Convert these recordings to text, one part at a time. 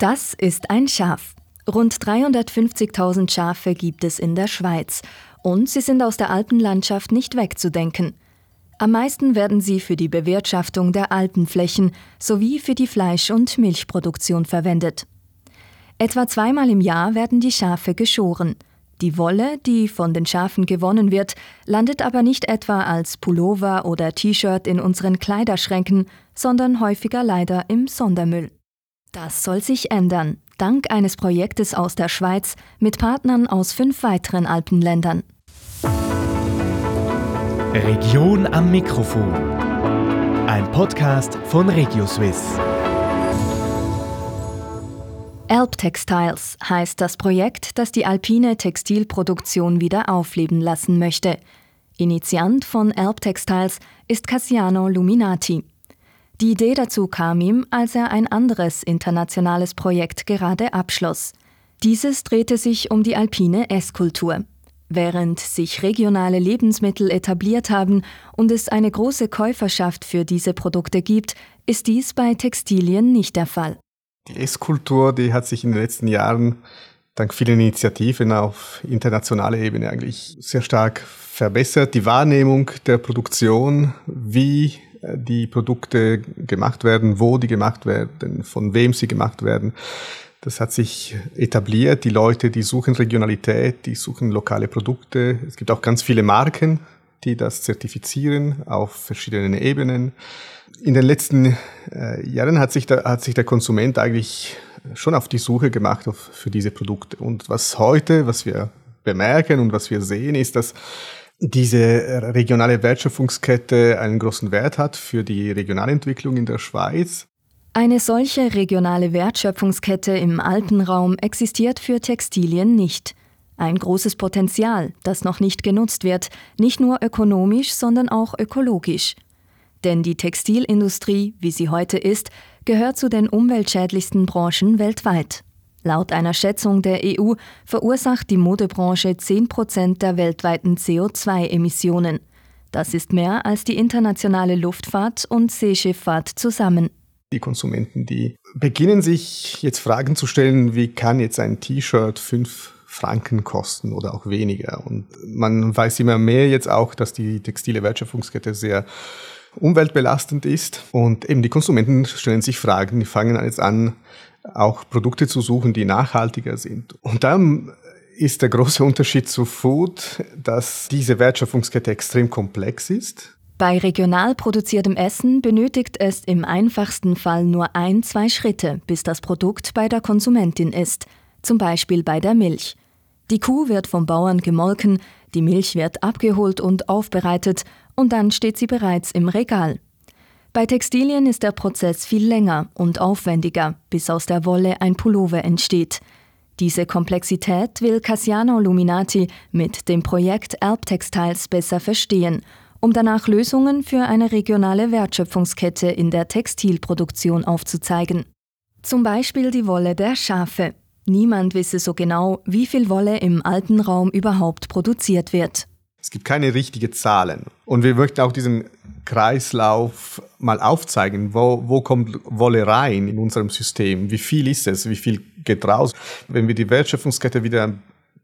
Das ist ein Schaf. Rund 350.000 Schafe gibt es in der Schweiz und sie sind aus der Alpenlandschaft nicht wegzudenken. Am meisten werden sie für die Bewirtschaftung der Alpenflächen sowie für die Fleisch- und Milchproduktion verwendet. Etwa zweimal im Jahr werden die Schafe geschoren. Die Wolle, die von den Schafen gewonnen wird, landet aber nicht etwa als Pullover oder T-Shirt in unseren Kleiderschränken, sondern häufiger leider im Sondermüll. Das soll sich ändern, dank eines Projektes aus der Schweiz mit Partnern aus fünf weiteren Alpenländern. Region am Mikrofon. Ein Podcast von RegioSwiss. Alp Textiles heißt das Projekt, das die alpine Textilproduktion wieder aufleben lassen möchte. Initiant von Alp Textiles ist Cassiano Luminati. Die Idee dazu kam ihm, als er ein anderes internationales Projekt gerade abschloss. Dieses drehte sich um die alpine Esskultur. Während sich regionale Lebensmittel etabliert haben und es eine große Käuferschaft für diese Produkte gibt, ist dies bei Textilien nicht der Fall. Die Esskultur, die hat sich in den letzten Jahren dank vielen Initiativen auf internationaler Ebene eigentlich sehr stark verbessert. Die Wahrnehmung der Produktion, wie die Produkte gemacht werden, wo die gemacht werden, von wem sie gemacht werden. Das hat sich etabliert. Die Leute, die suchen Regionalität, die suchen lokale Produkte. Es gibt auch ganz viele Marken, die das zertifizieren auf verschiedenen Ebenen. In den letzten äh, Jahren hat sich, der, hat sich der Konsument eigentlich schon auf die Suche gemacht auf, für diese Produkte. Und was heute, was wir bemerken und was wir sehen, ist, dass diese regionale Wertschöpfungskette einen großen Wert hat für die Regionalentwicklung in der Schweiz. Eine solche regionale Wertschöpfungskette im Alpenraum existiert für Textilien nicht. Ein großes Potenzial, das noch nicht genutzt wird, nicht nur ökonomisch, sondern auch ökologisch. Denn die Textilindustrie, wie sie heute ist, gehört zu den umweltschädlichsten Branchen weltweit. Laut einer Schätzung der EU verursacht die Modebranche 10% der weltweiten CO2-Emissionen. Das ist mehr als die internationale Luftfahrt und Seeschifffahrt zusammen. Die Konsumenten, die beginnen sich jetzt Fragen zu stellen, wie kann jetzt ein T-Shirt 5 Franken kosten oder auch weniger. Und man weiß immer mehr jetzt auch, dass die textile Wertschöpfungskette sehr umweltbelastend ist. Und eben die Konsumenten stellen sich Fragen, die fangen jetzt an, auch Produkte zu suchen, die nachhaltiger sind. Und dann ist der große Unterschied zu Food, dass diese Wertschöpfungskette extrem komplex ist. Bei regional produziertem Essen benötigt es im einfachsten Fall nur ein, zwei Schritte, bis das Produkt bei der Konsumentin ist, zum Beispiel bei der Milch. Die Kuh wird vom Bauern gemolken, die Milch wird abgeholt und aufbereitet und dann steht sie bereits im Regal. Bei Textilien ist der Prozess viel länger und aufwendiger, bis aus der Wolle ein Pullover entsteht. Diese Komplexität will Cassiano Luminati mit dem Projekt Alp Textiles besser verstehen, um danach Lösungen für eine regionale Wertschöpfungskette in der Textilproduktion aufzuzeigen. Zum Beispiel die Wolle der Schafe. Niemand wisse so genau, wie viel Wolle im Alpenraum überhaupt produziert wird. Es gibt keine richtigen Zahlen. Und wir möchten auch diesen Kreislauf mal aufzeigen. Wo, wo kommt Wolle rein in unserem System? Wie viel ist es? Wie viel geht raus? Wenn wir die Wertschöpfungskette wieder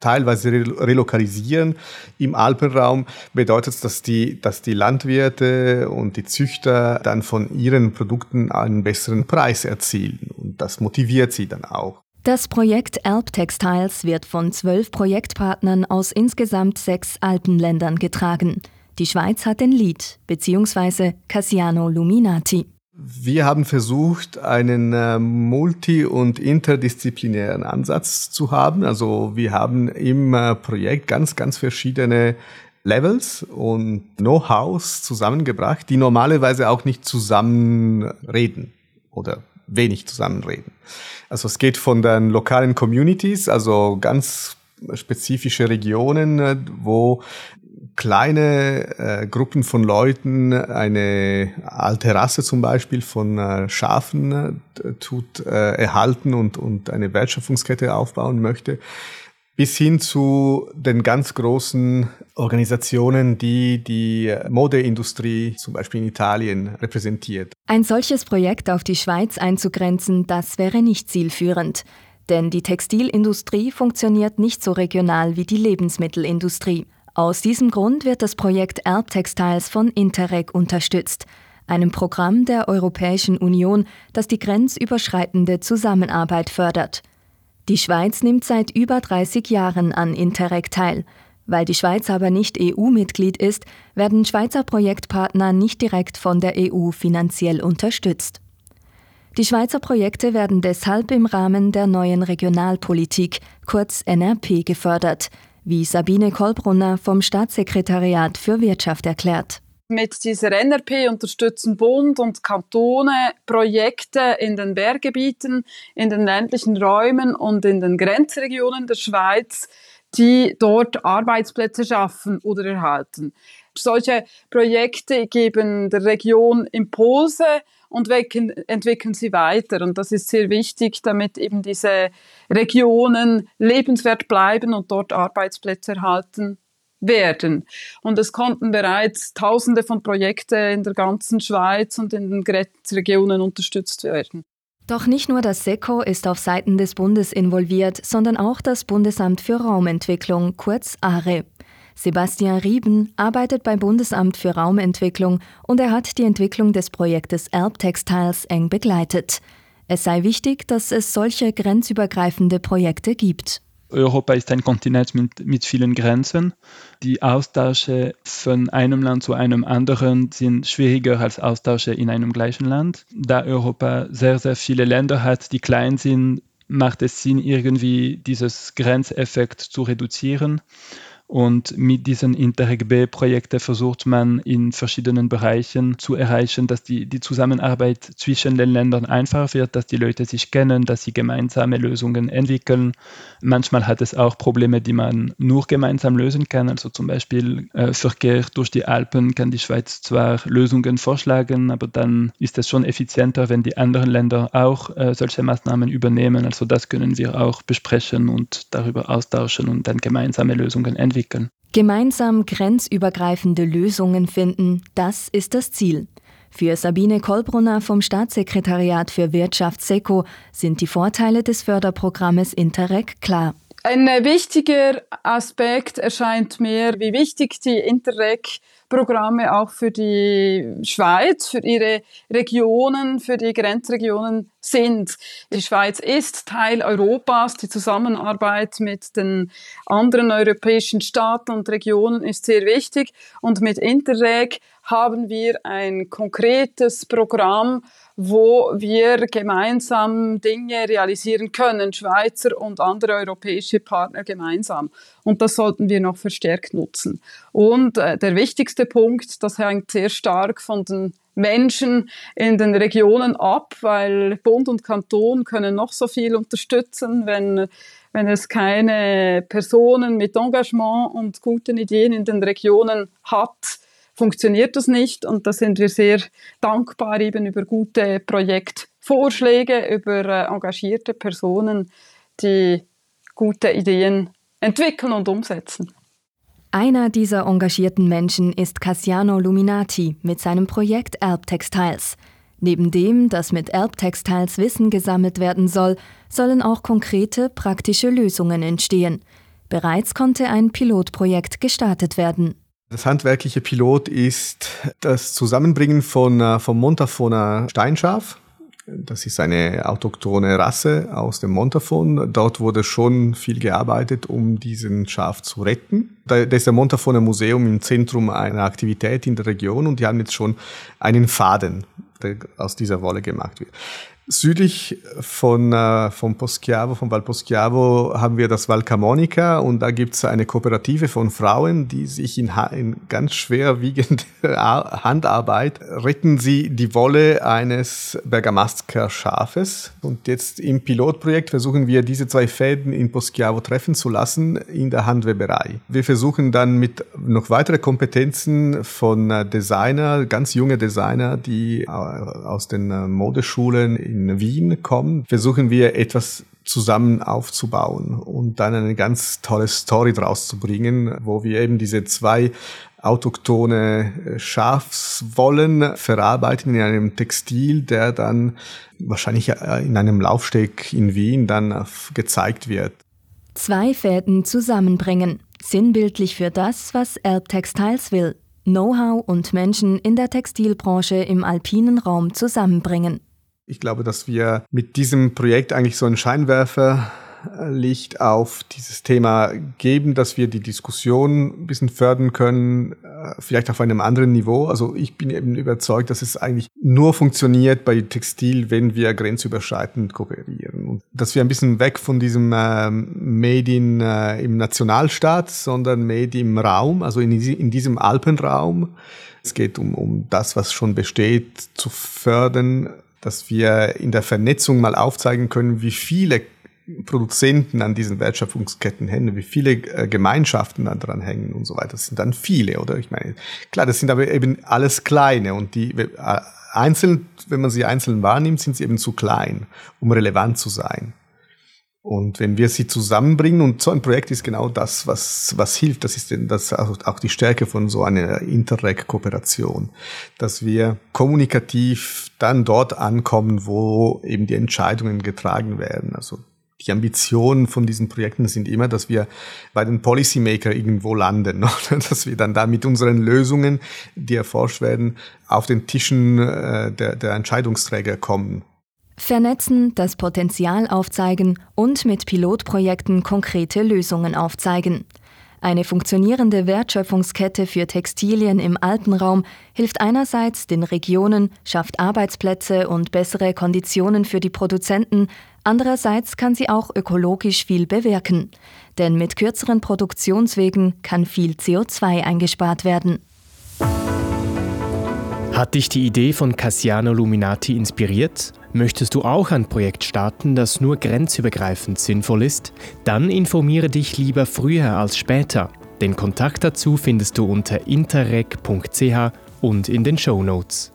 teilweise relokalisieren im Alpenraum, bedeutet es, dass die, dass die Landwirte und die Züchter dann von ihren Produkten einen besseren Preis erzielen. Und das motiviert sie dann auch. Das Projekt Alp Textiles wird von zwölf Projektpartnern aus insgesamt sechs Alpenländern getragen. Die Schweiz hat den Lead, beziehungsweise Cassiano Luminati. Wir haben versucht, einen äh, multi- und interdisziplinären Ansatz zu haben. Also wir haben im äh, Projekt ganz, ganz verschiedene Levels und Know-hows zusammengebracht, die normalerweise auch nicht zusammenreden oder wenig zusammenreden. Also es geht von den lokalen Communities, also ganz spezifische Regionen, äh, wo kleine äh, Gruppen von Leuten eine alte Rasse zum Beispiel von äh, Schafen äh, tut äh, erhalten und, und eine Wertschöpfungskette aufbauen möchte. bis hin zu den ganz großen Organisationen, die die Modeindustrie zum Beispiel in Italien repräsentiert. Ein solches Projekt auf die Schweiz einzugrenzen, das wäre nicht zielführend. Denn die Textilindustrie funktioniert nicht so regional wie die Lebensmittelindustrie. Aus diesem Grund wird das Projekt Erbtextiles von Interreg unterstützt, einem Programm der Europäischen Union, das die grenzüberschreitende Zusammenarbeit fördert. Die Schweiz nimmt seit über 30 Jahren an Interreg teil. Weil die Schweiz aber nicht EU-Mitglied ist, werden Schweizer Projektpartner nicht direkt von der EU finanziell unterstützt. Die Schweizer Projekte werden deshalb im Rahmen der neuen Regionalpolitik, kurz NRP, gefördert, wie Sabine Kolbrunner vom Staatssekretariat für Wirtschaft erklärt. Mit dieser NRP unterstützen Bund und Kantone Projekte in den Berggebieten, in den ländlichen Räumen und in den Grenzregionen der Schweiz, die dort Arbeitsplätze schaffen oder erhalten. Solche Projekte geben der Region Impulse und entwickeln sie weiter. Und das ist sehr wichtig, damit eben diese Regionen lebenswert bleiben und dort Arbeitsplätze erhalten werden. Und es konnten bereits Tausende von Projekten in der ganzen Schweiz und in den Grenzregionen unterstützt werden. Doch nicht nur das SECO ist auf Seiten des Bundes involviert, sondern auch das Bundesamt für Raumentwicklung, kurz ARE. Sebastian Rieben arbeitet beim Bundesamt für Raumentwicklung und er hat die Entwicklung des Projektes Erbtextiles eng begleitet. Es sei wichtig, dass es solche grenzübergreifende Projekte gibt. Europa ist ein Kontinent mit, mit vielen Grenzen. Die Austausche von einem Land zu einem anderen sind schwieriger als Austausche in einem gleichen Land. Da Europa sehr, sehr viele Länder hat, die klein sind, macht es Sinn, irgendwie dieses Grenzeffekt zu reduzieren. Und mit diesen Interreg B-Projekten versucht man in verschiedenen Bereichen zu erreichen, dass die, die Zusammenarbeit zwischen den Ländern einfach wird, dass die Leute sich kennen, dass sie gemeinsame Lösungen entwickeln. Manchmal hat es auch Probleme, die man nur gemeinsam lösen kann. Also zum Beispiel äh, Verkehr durch die Alpen kann die Schweiz zwar Lösungen vorschlagen, aber dann ist es schon effizienter, wenn die anderen Länder auch äh, solche Maßnahmen übernehmen. Also das können wir auch besprechen und darüber austauschen und dann gemeinsame Lösungen entwickeln entwickeln. Gemeinsam grenzübergreifende Lösungen finden, das ist das Ziel. Für Sabine Kolbrunner vom Staatssekretariat für Wirtschaft SECO sind die Vorteile des Förderprogrammes Interreg klar. Ein wichtiger Aspekt erscheint mir, wie wichtig die Interreg-Programme auch für die Schweiz, für ihre Regionen, für die Grenzregionen sind. Die Schweiz ist Teil Europas. Die Zusammenarbeit mit den anderen europäischen Staaten und Regionen ist sehr wichtig. Und mit Interreg haben wir ein konkretes Programm, wo wir gemeinsam Dinge realisieren können, Schweizer und andere europäische Partner gemeinsam. Und das sollten wir noch verstärkt nutzen. Und äh, der wichtigste Punkt, das hängt sehr stark von den Menschen in den Regionen ab, weil Bund und Kanton können noch so viel unterstützen, wenn wenn es keine Personen mit Engagement und guten Ideen in den Regionen hat, funktioniert das nicht. Und da sind wir sehr dankbar eben über gute Projektvorschläge, über äh, engagierte Personen, die gute Ideen entwickeln und umsetzen. Einer dieser engagierten Menschen ist Cassiano Luminati mit seinem Projekt Erbtextiles. Neben dem, dass mit Erbtextiles Wissen gesammelt werden soll, sollen auch konkrete, praktische Lösungen entstehen. Bereits konnte ein Pilotprojekt gestartet werden. Das handwerkliche Pilot ist das Zusammenbringen von, äh, vom Montafoner Steinschaf. Das ist eine autochthone Rasse aus dem Montafon. Dort wurde schon viel gearbeitet, um diesen Schaf zu retten. Da ist der Montafoner Museum im Zentrum einer Aktivität in der Region und die haben jetzt schon einen Faden, der aus dieser Wolle gemacht wird. Südlich von, äh, von Poschiavo, von Val Poschiavo, haben wir das Val Camonica und da gibt es eine Kooperative von Frauen, die sich in, in ganz schwerwiegender Handarbeit retten sie die Wolle eines Bergamasker Schafes. Und jetzt im Pilotprojekt versuchen wir, diese zwei Fäden in Poschiavo treffen zu lassen in der Handweberei. Wir versuchen dann mit noch weitere Kompetenzen von äh, Designer, ganz junge Designer, die äh, aus den äh, Modeschulen in Wien kommen, versuchen wir etwas zusammen aufzubauen und dann eine ganz tolle Story draus zu bringen, wo wir eben diese zwei autochtone äh, Schafswollen verarbeiten in einem Textil, der dann wahrscheinlich äh, in einem Laufsteg in Wien dann gezeigt wird. Zwei Fäden zusammenbringen, sinnbildlich für das, was Erb Textiles will. Know-how und Menschen in der Textilbranche im alpinen Raum zusammenbringen. Ich glaube, dass wir mit diesem Projekt eigentlich so einen Scheinwerfer Licht auf dieses Thema geben, dass wir die Diskussion ein bisschen fördern können, äh, vielleicht auf einem anderen Niveau. Also ich bin eben überzeugt, dass es eigentlich nur funktioniert bei Textil, wenn wir grenzüberschreitend kooperieren. Und dass wir ein bisschen weg von diesem äh, Made in, äh, im Nationalstaat, sondern Made im Raum, also in, in diesem Alpenraum. Es geht um, um das, was schon besteht, zu fördern, dass wir in der Vernetzung mal aufzeigen können, wie viele Produzenten an diesen Wertschöpfungsketten hängen, wie viele äh, Gemeinschaften daran hängen und so weiter. Das sind dann viele, oder? Ich meine, klar, das sind aber eben alles kleine und die äh, einzeln, wenn man sie einzeln wahrnimmt, sind sie eben zu klein, um relevant zu sein. Und wenn wir sie zusammenbringen, und so ein Projekt ist genau das, was, was hilft, das ist das auch die Stärke von so einer Interreg-Kooperation, dass wir kommunikativ dann dort ankommen, wo eben die Entscheidungen getragen werden. Also die Ambitionen von diesen Projekten sind immer, dass wir bei den Policymaker irgendwo landen, dass wir dann da mit unseren Lösungen, die erforscht werden, auf den Tischen äh, der, der Entscheidungsträger kommen. Vernetzen, das Potenzial aufzeigen und mit Pilotprojekten konkrete Lösungen aufzeigen. Eine funktionierende Wertschöpfungskette für Textilien im Alpenraum hilft einerseits den Regionen, schafft Arbeitsplätze und bessere Konditionen für die Produzenten, andererseits kann sie auch ökologisch viel bewirken. Denn mit kürzeren Produktionswegen kann viel CO2 eingespart werden. Hat dich die Idee von Cassiano Luminati inspiriert? Möchtest du auch ein Projekt starten, das nur grenzübergreifend sinnvoll ist? Dann informiere dich lieber früher als später. Den Kontakt dazu findest du unter interreg.ch und in den Show Notes.